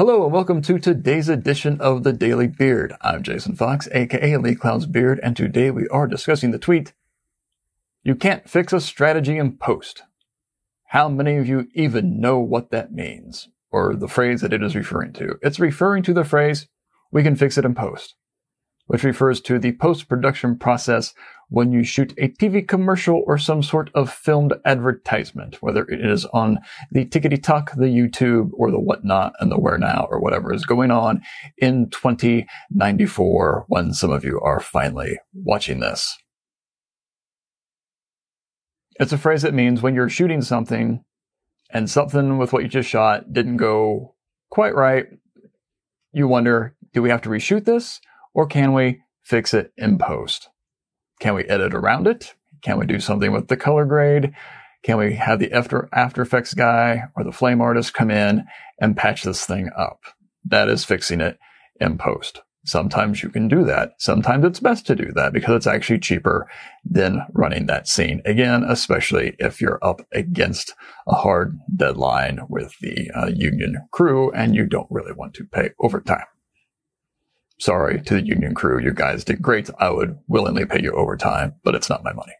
Hello and welcome to today's edition of the Daily Beard. I'm Jason Fox, aka Lee Cloud's Beard, and today we are discussing the tweet, You can't fix a strategy in post. How many of you even know what that means? Or the phrase that it is referring to? It's referring to the phrase, we can fix it in post which refers to the post-production process when you shoot a TV commercial or some sort of filmed advertisement, whether it is on the tickety talk, the YouTube, or the whatnot, and the where now, or whatever is going on in 2094 when some of you are finally watching this. It's a phrase that means when you're shooting something and something with what you just shot didn't go quite right, you wonder, do we have to reshoot this? Or can we fix it in post? Can we edit around it? Can we do something with the color grade? Can we have the After, After Effects guy or the flame artist come in and patch this thing up? That is fixing it in post. Sometimes you can do that. Sometimes it's best to do that because it's actually cheaper than running that scene. Again, especially if you're up against a hard deadline with the uh, union crew and you don't really want to pay overtime sorry to the union crew. You guys did great. I would willingly pay you overtime, but it's not my money.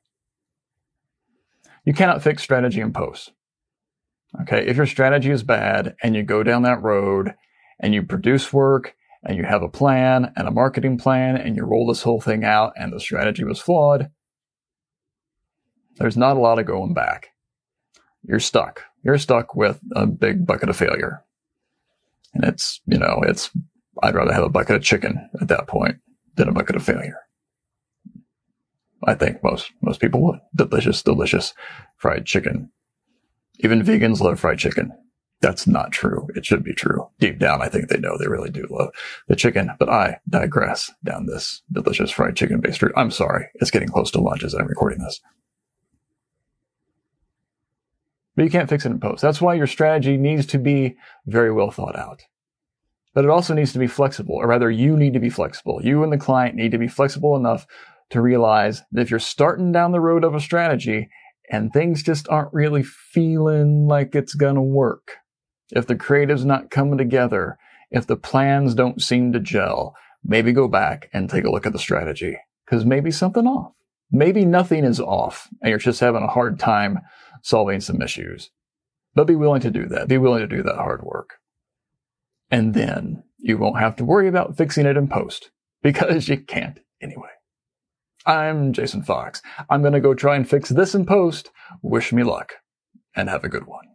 You cannot fix strategy in post. Okay. If your strategy is bad and you go down that road and you produce work and you have a plan and a marketing plan and you roll this whole thing out and the strategy was flawed, there's not a lot of going back. You're stuck. You're stuck with a big bucket of failure. And it's, you know, it's I'd rather have a bucket of chicken at that point than a bucket of failure. I think most, most people would. Delicious, delicious fried chicken. Even vegans love fried chicken. That's not true. It should be true. Deep down, I think they know they really do love the chicken, but I digress down this delicious fried chicken based route. I'm sorry. It's getting close to lunch as I'm recording this. But you can't fix it in post. That's why your strategy needs to be very well thought out. But it also needs to be flexible, or rather, you need to be flexible. You and the client need to be flexible enough to realize that if you're starting down the road of a strategy and things just aren't really feeling like it's going to work, if the creative's not coming together, if the plans don't seem to gel, maybe go back and take a look at the strategy because maybe something off. Maybe nothing is off and you're just having a hard time solving some issues. But be willing to do that. Be willing to do that hard work. And then you won't have to worry about fixing it in post because you can't anyway. I'm Jason Fox. I'm going to go try and fix this in post. Wish me luck and have a good one.